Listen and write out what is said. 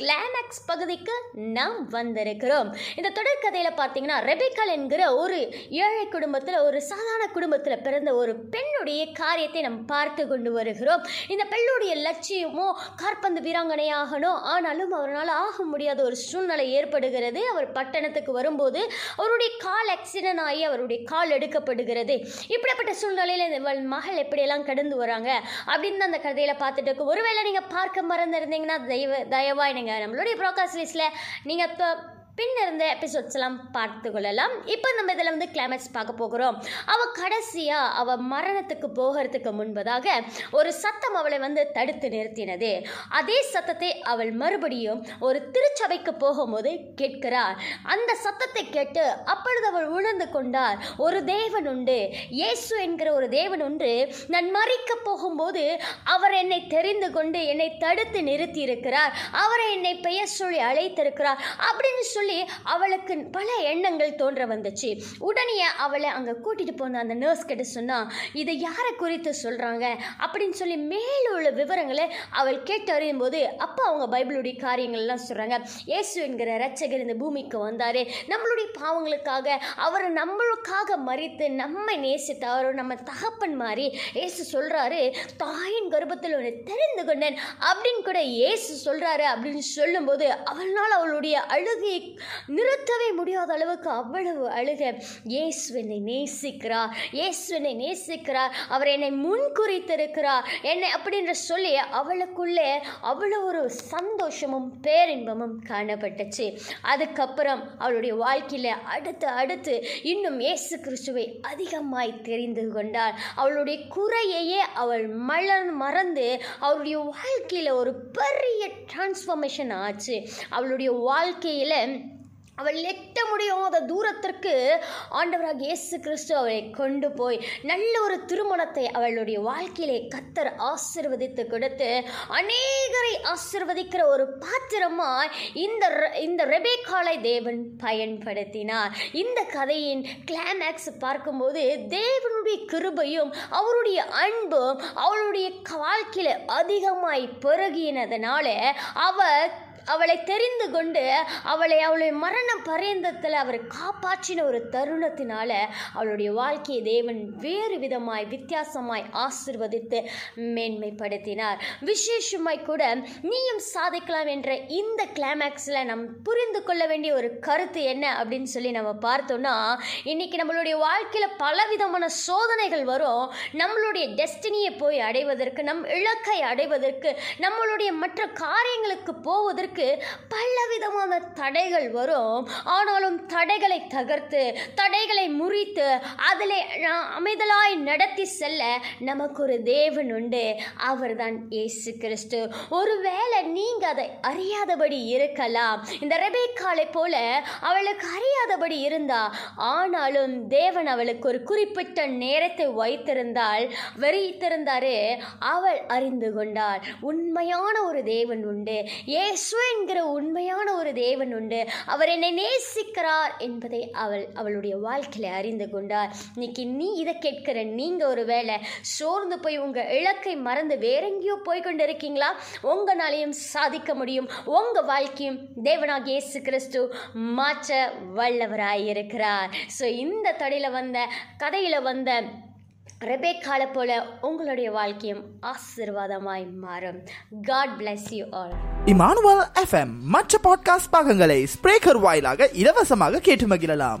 Climax பகுதிக்கு நாம் வந்திருக்கிறோம். இந்த தொடர்கதையில் பார்த்தீங்கன்னா ரெபிகல் என்கிற ஒரு ஏழை குடும்பத்தில் ஒரு சாதாரண குடும்பத்தில் பிறந்த ஒரு பெண்ணுடைய காரியத்தை நாம் பார்த்து கொண்டு வருகிறோம். இந்த பெண்ணுடைய லட்சியமோ கார்பந்து வீராங்கனையாகணும் ஆனாலும் அவரால் ஆக முடியாத ஒரு சூழ்நிலை ஏற்படுகிறது. அவர் பட்டணத்துக்கு வரும்போது அவருடைய கால் ஆக்சிடென்ட் ஆகி அவருடைய கால் எடுக்கப்படுகிறது. இப்படிப்பட்ட சூழ்நிலையில் இவள் மகள் எப்படியெல்லாம் கடந்து வராங்க? அப்படின்னு அந்த கதையில் பார்த்துட்டு இருக்கு ஒருவேளை நீங்கள் பார்க்க மறந்துருந்தீங்கன்னா தயவு தயவாக நீங்கள் நம்மளுடைய ப்ரோகாஸ்ட் லிஸ்ட்டில் நீங்கள் இப்போ பின் இருந்த எபிசோட்ஸ் எல்லாம் பார்த்து கொள்ளலாம். இப்போ நம்ம இதில் வந்து கிளைமேக்ஸ் பார்க்க போகிறோம். அவள் கடைசியாக அவள் மரணத்துக்கு போகிறதுக்கு முன்பதாக ஒரு சத்தம் அவளை வந்து தடுத்து நிறுத்தினது. அதே சத்தத்தை அவள் மறுபடியும் ஒரு திருச்சபைக்கு போகும்போது கேட்கிறார் அந்த சத்தத்தை கேட்டு அப்பொழுது அவள் உணர்ந்து கொண்டார் ஒரு தேவன் உண்டு. இயேசு என்கிற ஒரு தேவன் உண்டு. நான் மறிக்க போகும்போது அவர் என்னை தெரிந்து கொண்டு என்னை தடுத்து நிறுத்தி இருக்கிறார் அவரை என்னை பெயர் சொல்லி அழைத்திருக்கிறார். அப்படின்னு சொல்லி அவளுக்கு பல எண்ணங்கள் தோன்ற வந்துச்சு. உடனே அவளை அங்கே கூட்டிட்டு போன அந்த நர்ஸ் கிட்ட சொன்னா இதை யாரை குறித்து சொல்றாங்க? அப்படின்னு சொல்லி மேலும் உள்ள விவரங்களை அவள் கேட்டு அறியும் போது அப்போ அவங்க பைபிளுடைய காரியங்கள்லாம் சொல்றாங்க. இயேசு என்கிற ரட்சகர் இந்த பூமிக்கு வந்தாரு. நம்மளுடைய பாவங்களுக்காக அவர் நம்மளுக்காக மறித்து நம்மை நேசித்தாரோ நம்ம தகப்பன் மாதிரி இயேசு சொல்றாரு. தாயின் கர்ப்பத்தில் உன்னை தெரிந்து கொண்டேன் அப்படின்னு கூட இயேசு சொல்றாரு அப்படின்னு சொல்லும்போது அவளால் அவளுடைய அழுகையை நிறுத்தவே முடியாத அளவுக்கு அவ்வளவு அழுக. இயேசு என்னை நேசிக்கிறார். இயேசு என்னை நேசிக்கிறார். அவர் என்னை முன்குறித்திருக்கிறார். என்னை அப்படின்ற சொல்லி அவளுக்குள்ளே அவ்வளோ ஒரு சந்தோஷமும் பேரின்பமும் காணப்பட்டுச்சு. அதுக்கப்புறம் அவளுடைய வாழ்க்கையில் அடுத்து அடுத்து இன்னும் இயேசு கிறிஸ்துவை அதிகமாய் தெரிந்து கொண்டாள் அவளுடைய குறையையே அவள் மலர் மறந்து அவளுடைய வாழ்க்கையில் ஒரு பெரிய டிரான்ஸ்ஃபர்மேஷன் ஆச்சு. அவளுடைய வாழ்க்கையில் அவள் எட்ட முடியாத தூரத்திற்கு ஆண்டவராக இயேசு கிறிஸ்து அவளை கொண்டு போய் நல்ல ஒரு திருமணத்தை அவளுடைய வாழ்க்கையிலே கத்தர் ஆசிர்வதித்து கொடுத்து அநேகரை ஆசிர்வதிக்கிற ஒரு பாத்திரமாக இந்த இந்த ரெபேக்காலை தேவன் பயன்படுத்தினார். இந்த கதையின் கிளைமேக்ஸ் பார்க்கும்போது தேவனுடைய கிருபையும் அவருடைய அன்பும் அவளுடைய வாழ்க்கையில் அதிகமாய் பெருகினதுனால அவள் அவளை தெரிந்து கொண்டு அவளை அவளுடைய மரண பரியந்தத்தில் அவர் காப்பாற்றின ஒரு தருணத்தினால அவளுடைய வாழ்க்கையை தேவன் வேறு விதமாய் வித்தியாசமாய் ஆசிர்வதித்து மேன்மைப்படுத்தினார். விசேஷமாய் கூட நீயும் சாதிக்கலாம் என்ற இந்த கிளைமேக்ஸில் நம் புரிந்து கொள்ள வேண்டிய ஒரு கருத்து என்ன அப்படின்னு சொல்லி நம்ம பார்த்தோம்னா இன்னைக்கு நம்மளுடைய வாழ்க்கையில் பலவிதமான சோதனைகள் வரும். நம்மளுடைய டெஸ்டினியை போய் அடைவதற்கு நம் இலக்கை அடைவதற்கு நம்மளுடைய மற்ற காரியங்களுக்கு போவதற்கு பலவிதமான தடைகள் வரும். ஆனாலும் தடைகளை தகர்த்து தடைகளை முறித்து அதிலே அமைதலாய் நடத்தி செல்ல நமக்கு ஒரு தேவன் உண்டு. அவர்தான் இயேசு கிறிஸ்து. ஒருவேளை நீங்க அதை அறியாதபடி இருக்கலாம். இந்த ரெபேக்காலை போல அவளுக்கு அறியாதபடி இருந்தா ஆனாலும் தேவன் அவளுக்கு ஒரு குறிப்பிட்ட நேரத்தை வைத்திருந்தால் வெறித்திருந்தாரு அவள் அறிந்து கொண்டாள். உண்மையான ஒரு தேவன் உண்டு. இயேசு என்கிற உண்மையான ஒரு தேவன் உண்டு. அவர் என்னை நேசிக்கிறார் என்பதை அவள் அவளுடைய வாழ்க்கையில அறிந்து கொண்டார். இன்னைக்கு நீ இதை கேட்கிற நீங்க ஒரு வேளை சோர்ந்து போய் உங்க இலக்கை மறந்து வேற எங்கேயோ போய் கொண்டு இருக்கீங்களா உங்களாலையும் சாதிக்க முடியும். உங்க வாழ்க்கையும் தேவனாக இயேசு கிறிஸ்து மாற்ற வல்லவராய் இருக்கிறார் ஸோ இந்த தடையில வந்த கதையில வந்த ரெபேக்கால போல உங்களுடைய வாழ்க்கையும் ஆசீர்வாதமாய் மாறும். God bless you all Emmanuel FM மற்ற பாட்காஸ்ட் பாகங்களை ஸ்பிரேக்கர் வாயிலாக இலவசமாக கேட்டு மகிழலாம்.